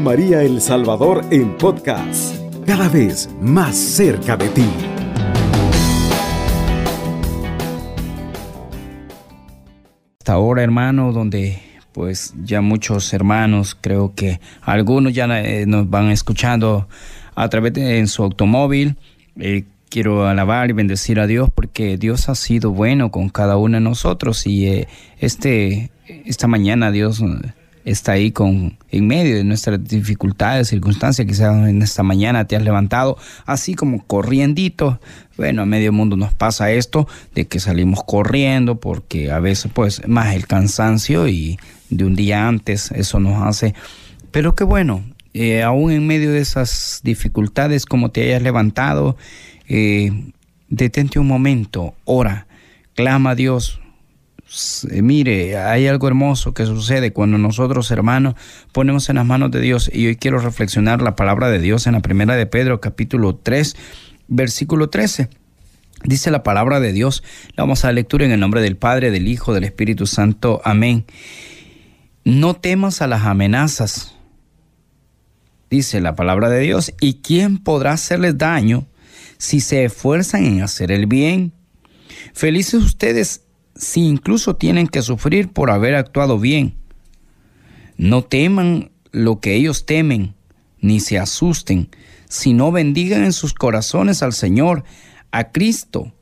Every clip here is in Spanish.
María El Salvador en podcast, cada vez más cerca de ti. Esta hora, hermano, donde pues ya muchos hermanos, creo que algunos ya eh, nos van escuchando a través de en su automóvil. Eh, quiero alabar y bendecir a Dios porque Dios ha sido bueno con cada uno de nosotros y eh, este esta mañana Dios está ahí con en medio de nuestras dificultades, circunstancias, quizás en esta mañana te has levantado así como corriendito. Bueno, a medio mundo nos pasa esto de que salimos corriendo porque a veces pues más el cansancio y de un día antes eso nos hace. Pero qué bueno, eh, aún en medio de esas dificultades como te hayas levantado, eh, detente un momento, ora, clama a Dios, eh, mire, hay algo hermoso que sucede cuando nosotros, hermanos, ponemos en las manos de Dios. Y hoy quiero reflexionar la palabra de Dios en la primera de Pedro, capítulo 3, versículo 13. Dice la palabra de Dios. La vamos a la lectura en el nombre del Padre, del Hijo, del Espíritu Santo. Amén. No temas a las amenazas, dice la palabra de Dios. ¿Y quién podrá hacerles daño si se esfuerzan en hacer el bien? Felices ustedes si incluso tienen que sufrir por haber actuado bien. No teman lo que ellos temen, ni se asusten, sino bendigan en sus corazones al Señor, a Cristo.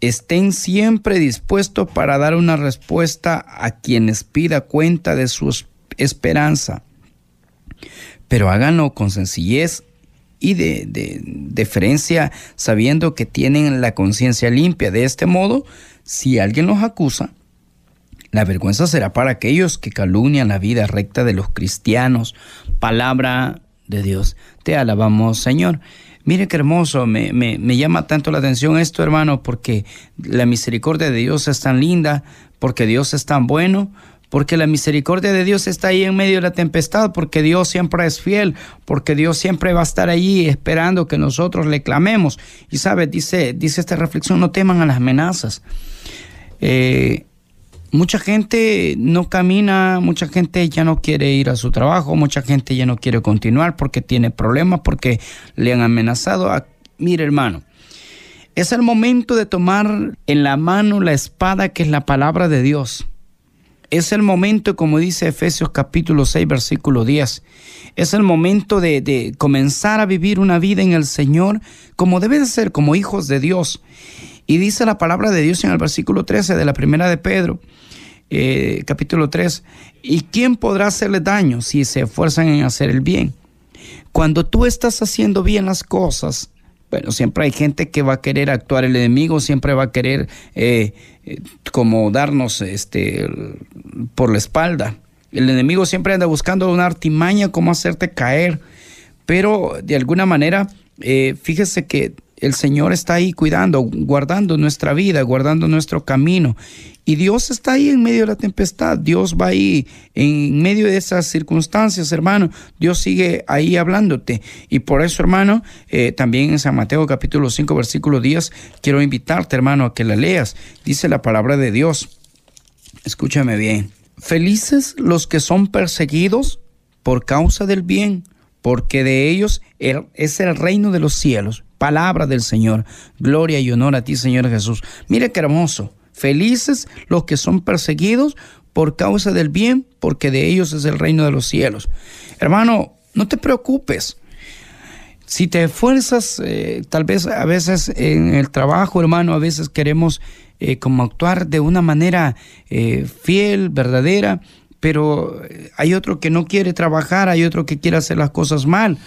Estén siempre dispuestos para dar una respuesta a quienes pida cuenta de su esperanza. Pero háganlo con sencillez y de, de deferencia, sabiendo que tienen la conciencia limpia. De este modo, si alguien los acusa, la vergüenza será para aquellos que calumnian la vida recta de los cristianos. Palabra de Dios. Te alabamos, Señor. Mire qué hermoso, me, me, me, llama tanto la atención esto, hermano, porque la misericordia de Dios es tan linda, porque Dios es tan bueno, porque la misericordia de Dios está ahí en medio de la tempestad, porque Dios siempre es fiel, porque Dios siempre va a estar allí esperando que nosotros le clamemos. Y sabes, dice, dice esta reflexión, no teman a las amenazas. Eh, mucha gente no camina, mucha gente ya no quiere ir a su trabajo, mucha gente ya no quiere continuar porque tiene problemas, porque le han amenazado. A... Mire hermano, es el momento de tomar en la mano la espada que es la palabra de Dios. Es el momento, como dice Efesios capítulo 6, versículo 10, es el momento de, de comenzar a vivir una vida en el Señor como debe de ser, como hijos de Dios. Y dice la palabra de Dios en el versículo 13 de la primera de Pedro, eh, capítulo 3, ¿y quién podrá hacerle daño si se esfuerzan en hacer el bien? Cuando tú estás haciendo bien las cosas, bueno, siempre hay gente que va a querer actuar, el enemigo siempre va a querer eh, eh, como darnos este, por la espalda. El enemigo siempre anda buscando una artimaña, cómo hacerte caer, pero de alguna manera, fíjese que el Señor está ahí cuidando, guardando nuestra vida, guardando nuestro camino. Y Dios está ahí en medio de la tempestad. Dios va ahí en medio de esas circunstancias, hermano. Dios sigue ahí hablándote. Y por eso, hermano, eh, también en San Mateo capítulo 5, versículo 10, quiero invitarte, hermano, a que la leas. Dice la palabra de Dios. Escúchame bien. Felices los que son perseguidos por causa del bien, porque de ellos es el reino de los cielos palabra del Señor. Gloria y honor a ti, Señor Jesús. Mire qué hermoso. Felices los que son perseguidos por causa del bien, porque de ellos es el reino de los cielos. Hermano, no te preocupes. Si te esfuerzas, eh, tal vez a veces en el trabajo, hermano, a veces queremos eh, como actuar de una manera eh, fiel, verdadera, pero hay otro que no quiere trabajar, hay otro que quiere hacer las cosas mal.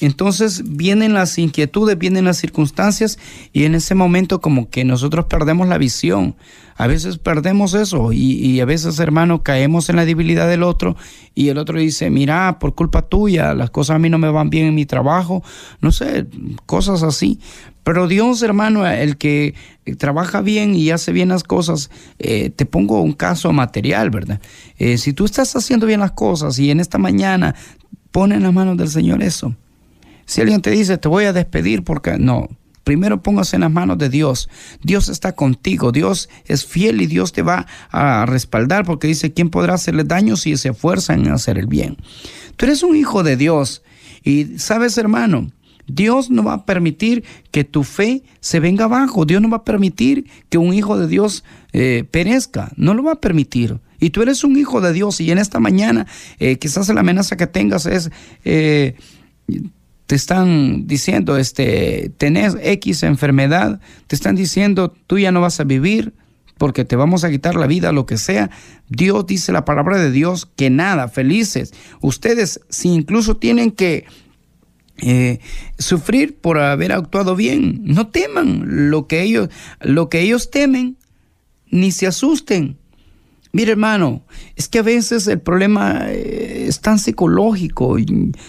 Entonces vienen las inquietudes, vienen las circunstancias y en ese momento como que nosotros perdemos la visión. A veces perdemos eso y, a veces, hermano, caemos en la debilidad del otro y el otro dice, mira, por culpa tuya, las cosas a mí no me van bien en mi trabajo, no sé, cosas así. Pero Dios, hermano, el que trabaja bien y hace bien las cosas, eh, te pongo un caso material, ¿verdad? Eh, si tú estás haciendo bien las cosas y en esta mañana pone en las manos del Señor eso, si alguien te dice, te voy a despedir porque no, primero póngase en las manos de Dios. Dios está contigo, Dios es fiel y Dios te va a respaldar porque dice, ¿quién podrá hacerle daño si se esfuerza en hacer el bien? Tú eres un hijo de Dios y sabes, hermano, Dios no va a permitir que tu fe se venga abajo. Dios no va a permitir que un hijo de Dios eh, perezca. No lo va a permitir. Y tú eres un hijo de Dios y en esta mañana eh, quizás la amenaza que tengas es... Eh, te están diciendo, este, tenés X enfermedad, te están diciendo, tú ya no vas a vivir porque te vamos a quitar la vida, lo que sea. Dios dice la palabra de Dios que nada, felices. Ustedes, si incluso tienen que eh, sufrir por haber actuado bien. No teman lo que ellos, lo que ellos temen, ni se asusten. Mire, hermano, es que a veces el problema eh, tan psicológico.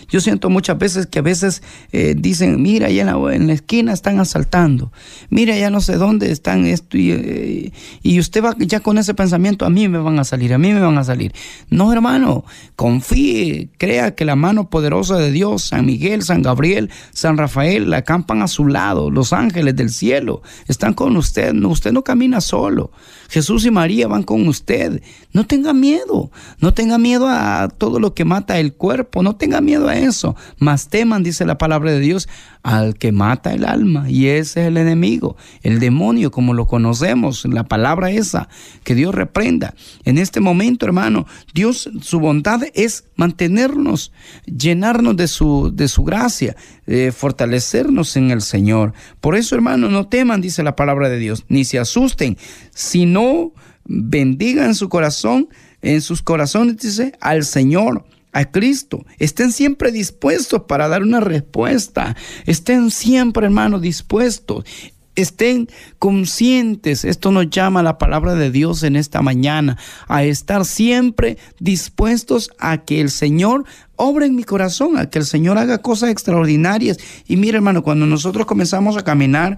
Yo siento muchas veces que a veces eh, dicen, mira, allá en la, esquina están asaltando. Mira, ya no sé dónde están esto. Y, eh, y, usted va ya con ese pensamiento, a mí me van a salir, a mí me van a salir. No, hermano, confíe, crea que la mano poderosa de Dios, San Miguel, San Gabriel, San Rafael, la acampan a su lado. Los ángeles del cielo están con usted. Usted no camina solo. Jesús y María van con usted. No tenga miedo, no tenga miedo a todo lo que mata el cuerpo, no tenga miedo a eso. Mas teman, dice la palabra de Dios, al que mata el alma. Y ese es el enemigo, el demonio como lo conocemos, la palabra esa, que Dios reprenda. En este momento, hermano, Dios, su bondad es mantenernos, llenarnos de su, de su gracia, fortalecernos en el Señor. Por eso, hermano, no teman, dice la palabra de Dios, ni se asusten, sino bendigan en su corazón, en sus corazones, dice, al Señor a Cristo. Estén siempre dispuestos para dar una respuesta. Estén siempre, hermano, dispuestos. Estén conscientes, esto nos llama la palabra de Dios en esta mañana, a estar siempre dispuestos a que el Señor obre en mi corazón, a que el Señor haga cosas extraordinarias. Y mire hermano, cuando nosotros comenzamos a caminar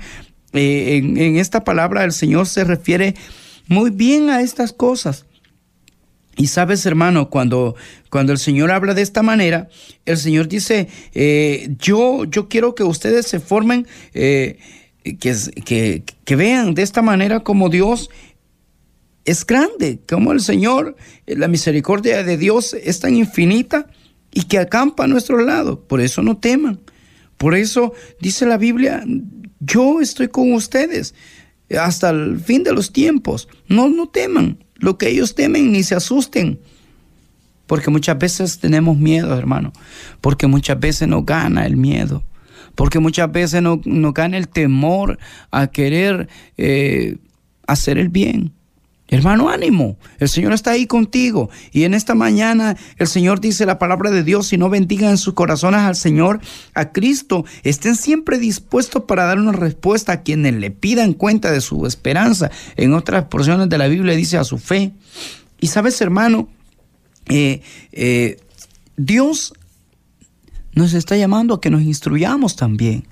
eh, en esta palabra, el Señor se refiere muy bien a estas cosas. Y sabes, hermano, cuando, cuando el Señor habla de esta manera, el Señor dice, eh, yo, yo quiero que ustedes se formen, eh, que, que, que vean de esta manera como Dios es grande, como el Señor, la misericordia de Dios es tan infinita y que acampa a nuestro lado. Por eso no teman. Por eso dice la Biblia, yo estoy con ustedes hasta el fin de los tiempos. No, no teman lo que ellos temen ni se asusten. Porque muchas veces tenemos miedo, hermano. Porque muchas veces nos gana el miedo. Porque muchas veces nos, gana el temor a querer eh, hacer el bien. Hermano, ánimo. El Señor está ahí contigo. Y en esta mañana el Señor dice la palabra de Dios, si no bendigan en sus corazones al Señor, a Cristo, estén siempre dispuestos para dar una respuesta a quienes le pidan cuenta de su esperanza. En otras porciones de la Biblia dice a su fe. Y sabes, hermano, eh, eh, Dios nos está llamando a que nos instruyamos también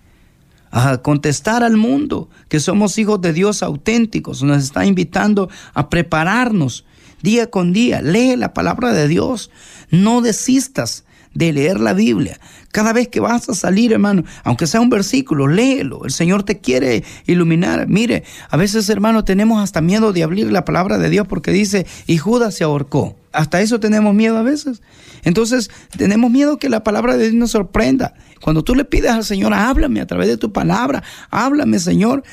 a contestar al mundo que somos hijos de Dios auténticos. Nos está invitando a prepararnos día con día. Lee la palabra de Dios. No desistas de leer la Biblia. Cada vez que vas a salir, hermano, aunque sea un versículo, léelo. El Señor te quiere iluminar. Mire, a veces, hermano, tenemos hasta miedo de abrir la palabra de Dios porque dice, y Judas se ahorcó. Hasta eso tenemos miedo a veces. Entonces, tenemos miedo que la palabra de Dios nos sorprenda. Cuando tú le pides al Señor, háblame a través de tu palabra, háblame, Señor,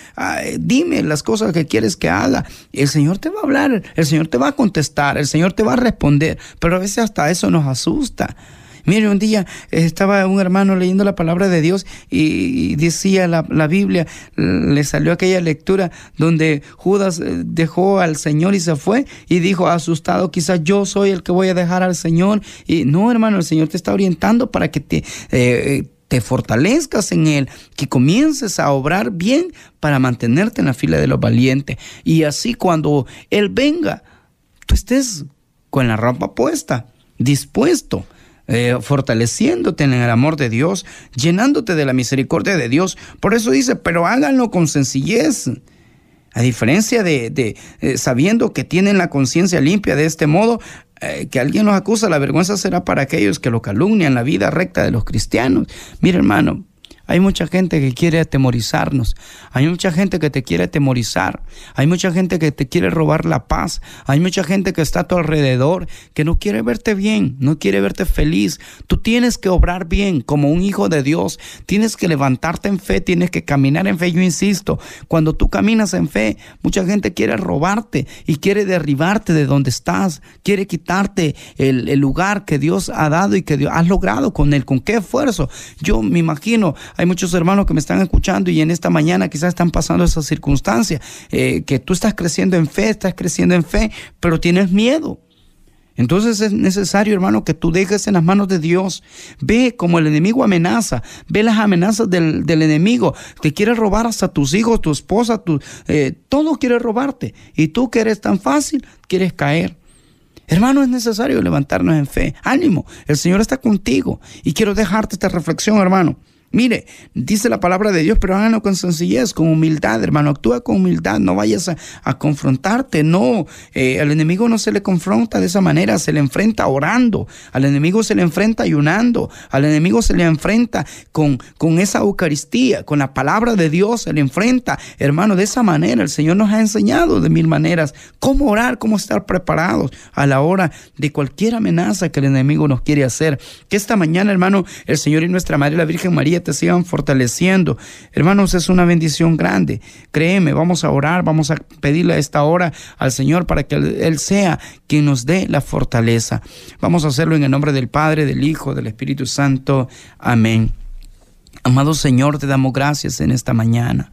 dime las cosas que quieres que haga. El Señor te va a hablar, el Señor te va a contestar, el Señor te va a responder, pero a veces hasta eso nos asusta. Mire, un día estaba un hermano leyendo la palabra de Dios y, decía la, la, Biblia, le salió aquella lectura donde Judas eh, dejó al Señor y se fue y dijo asustado, quizás yo soy el que voy a dejar al Señor. Y no, hermano, el Señor te está orientando para que te... Eh, te fortalezcas en Él, que comiences a obrar bien para mantenerte en la fila de los valientes. Y así cuando Él venga, tú estés con la ropa puesta, dispuesto eh, fortaleciéndote en el amor de Dios, llenándote de la misericordia de Dios. Por eso dice, pero háganlo con sencillez. A diferencia de, eh, sabiendo que tienen la conciencia limpia de este modo, eh, que alguien los acusa, la vergüenza será para aquellos que lo calumnian la vida recta de los cristianos. Mira, hermano, Hay mucha gente que quiere atemorizarnos. Hay mucha gente que te quiere atemorizar. Hay mucha gente que te quiere robar la paz. Hay mucha gente que está a tu alrededor que no quiere verte bien, no quiere verte feliz. Tú tienes que obrar bien como un hijo de Dios. Tienes que levantarte en fe, tienes que caminar en fe. Yo insisto, cuando tú caminas en fe, mucha gente quiere robarte y quiere derribarte de donde estás, quiere quitarte el, el lugar que Dios ha dado y que Dios has logrado con él. ¿Con qué esfuerzo? Yo me imagino, hay muchos hermanos que me están escuchando y en esta mañana quizás están pasando esa circunstancia, eh, que tú estás creciendo en fe, estás creciendo en fe, pero tienes miedo. Entonces es necesario, hermano, que tú dejes en las manos de Dios. Ve como el enemigo amenaza. Ve las amenazas del, enemigo. Te quiere robar hasta tus hijos, tu esposa, eh, todo quiere robarte. Y tú que eres tan fácil, quieres caer. Hermano, es necesario levantarnos en fe. Ánimo, el Señor está contigo. Y quiero dejarte esta reflexión, hermano. Mire, dice la palabra de Dios, pero háganlo con sencillez, con humildad, hermano. Actúa con humildad, no vayas a, confrontarte, no. Eh, al enemigo no se le confronta de esa manera, se le enfrenta orando, al enemigo se le enfrenta ayunando, al enemigo se le enfrenta con, con esa Eucaristía, con la palabra de Dios, se le enfrenta, hermano, de esa manera. El Señor nos ha enseñado de mil maneras cómo orar, cómo estar preparados a la hora de cualquier amenaza que el enemigo nos quiere hacer. Que esta mañana, hermano, el Señor y nuestra Madre, la Virgen María, te sigan fortaleciendo. Hermanos, es una bendición grande. Créeme, vamos a orar, vamos a pedirle a esta hora al Señor para que Él sea quien nos dé la fortaleza. Vamos a hacerlo en el nombre del Padre, del Hijo, del Espíritu Santo. Amén. Amado Señor, te damos gracias en esta mañana.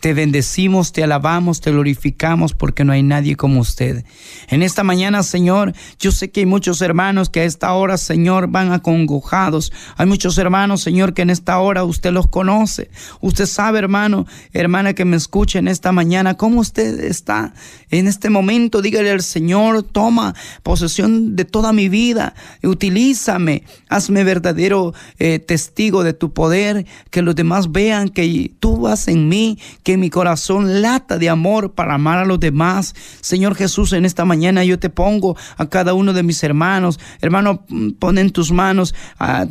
Te bendecimos, te alabamos, te glorificamos porque no hay nadie como usted. En esta mañana, Señor, yo sé que hay muchos hermanos que a esta hora, Señor, van acongojados. Hay muchos hermanos, Señor, que en esta hora usted los conoce. Usted sabe, hermano, hermana que me escuche en esta mañana, cómo usted está en este momento. Dígale al Señor, toma posesión de toda mi vida, utilízame, hazme verdadero eh, testigo de tu poder, que los demás vean que tú vas en mí que mi corazón lata de amor para amar a los demás. Señor Jesús, en esta mañana yo te pongo a cada uno de mis hermanos. Hermano, pon en tus manos,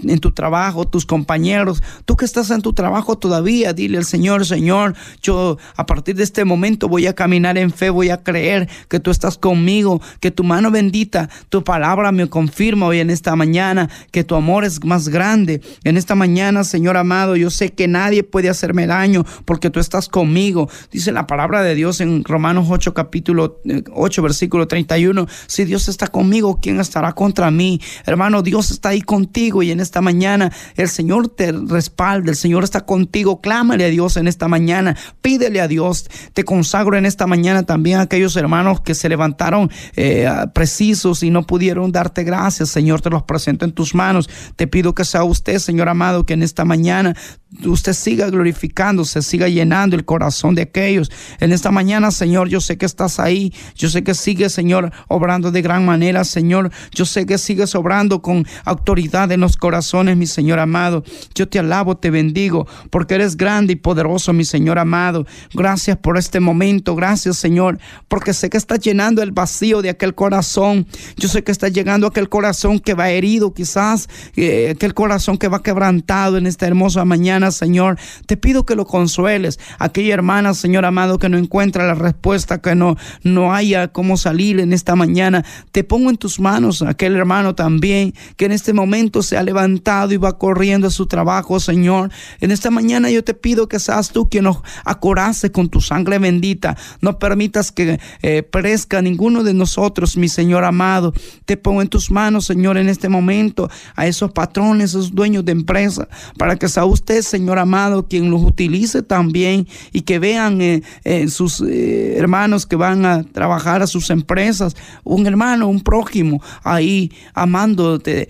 en tu trabajo, tus compañeros. Tú que estás en tu trabajo todavía, dile al Señor, Señor, yo a partir de este momento voy a caminar en fe, voy a creer que tú estás conmigo, que tu mano bendita, tu palabra me confirma hoy en esta mañana, que tu amor es más grande. En esta mañana, Señor amado, yo sé que nadie puede hacerme daño porque tú estás conmigo. Dice la palabra de Dios en Romanos 8, capítulo 8, eh, versículo 31. Si Dios está conmigo, ¿quién estará contra mí? Hermano, Dios está ahí contigo y en esta mañana el Señor te respalda, el Señor está contigo. Clámale a Dios en esta mañana, pídele a Dios. Te consagro en esta mañana también a aquellos hermanos que se levantaron eh, precisos y no pudieron darte gracias. Señor, te los presento en tus manos. Te pido que sea usted, Señor amado, que en esta mañana usted siga glorificándose, siga llenando el corazón de aquellos. En esta mañana, Señor, yo sé que estás ahí. Yo sé que sigues, Señor, obrando de gran manera, Señor. Yo sé que sigues obrando con autoridad en los corazones, mi Señor amado. Yo te alabo, te bendigo, porque eres grande y poderoso, mi Señor amado. Gracias por este momento. Gracias, Señor, porque sé que estás llenando el vacío de aquel corazón. Yo sé que está llegando aquel corazón que va herido, quizás, eh, aquel corazón que va quebrantado en esta hermosa mañana. Señor. Te pido que lo consueles. Aquella hermana, Señor amado, que no encuentra la respuesta, que no, no haya cómo salir en esta mañana. Te pongo en tus manos aquel hermano también, que en este momento se ha levantado y va corriendo a su trabajo, Señor. En esta mañana yo te pido que seas tú quien nos acorace con tu sangre bendita. No permitas que eh, perezca ninguno de nosotros, mi Señor amado. Te pongo en tus manos, Señor, en este momento a esos patrones, esos dueños de empresa, para que sea usted, Señor amado, quien los utilice también y que vean eh, eh, sus eh, hermanos que van a trabajar a sus empresas, un hermano, un prójimo ahí amándote.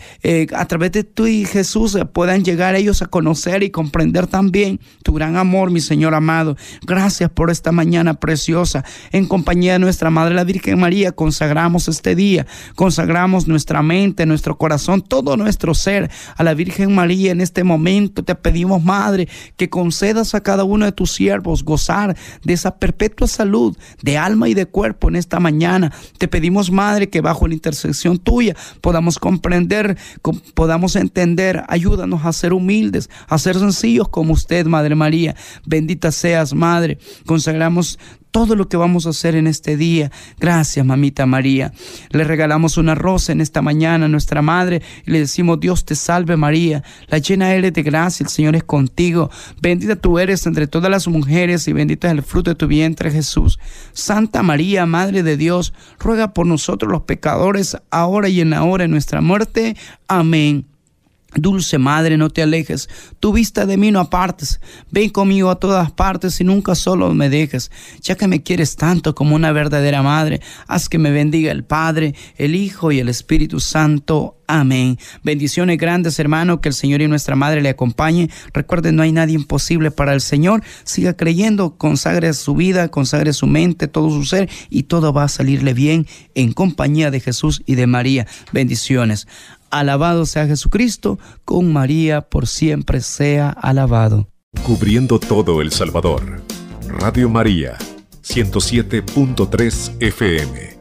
a través de tú y Jesús puedan llegar ellos a conocer y comprender también tu gran amor, mi Señor amado. Gracias por esta mañana preciosa. En compañía de nuestra Madre la Virgen María, consagramos este día, consagramos nuestra mente, nuestro corazón, todo nuestro ser a la Virgen María en este momento. Te pedimos Madre, que concedas a cada uno de tus siervos gozar de esa perpetua salud de alma y de cuerpo en esta mañana. Te pedimos, Madre, que bajo la intersección tuya podamos comprender, podamos entender. Ayúdanos a ser humildes, a ser sencillos como usted, Madre María. Bendita seas, Madre. Consagramos todo lo que vamos a hacer en este día. Gracias, mamita María. Le regalamos una rosa en esta mañana a nuestra madre y le decimos, Dios te salve María, la llena eres de gracia, el Señor es contigo. Bendita tú eres entre todas las mujeres y bendito es el fruto de tu vientre Jesús. Santa María, Madre de Dios, ruega por nosotros los pecadores, ahora y en la hora de nuestra muerte. Amén. Dulce Madre, no te alejes, tu vista de mí no apartes, ven conmigo a todas partes y nunca solo me dejes, ya que me quieres tanto como una verdadera madre, haz que me bendiga el Padre, el Hijo y el Espíritu Santo. Amén. Bendiciones grandes, hermano, que el Señor y nuestra Madre le acompañe. Recuerden, no hay nadie imposible para el Señor. Siga creyendo, consagre su vida, consagre su mente, todo su ser y todo va a salirle bien en compañía de Jesús y de María. Bendiciones. Alabado sea Jesucristo, con María por siempre sea alabado. Cubriendo todo El Salvador. Radio María, 107.3 FM.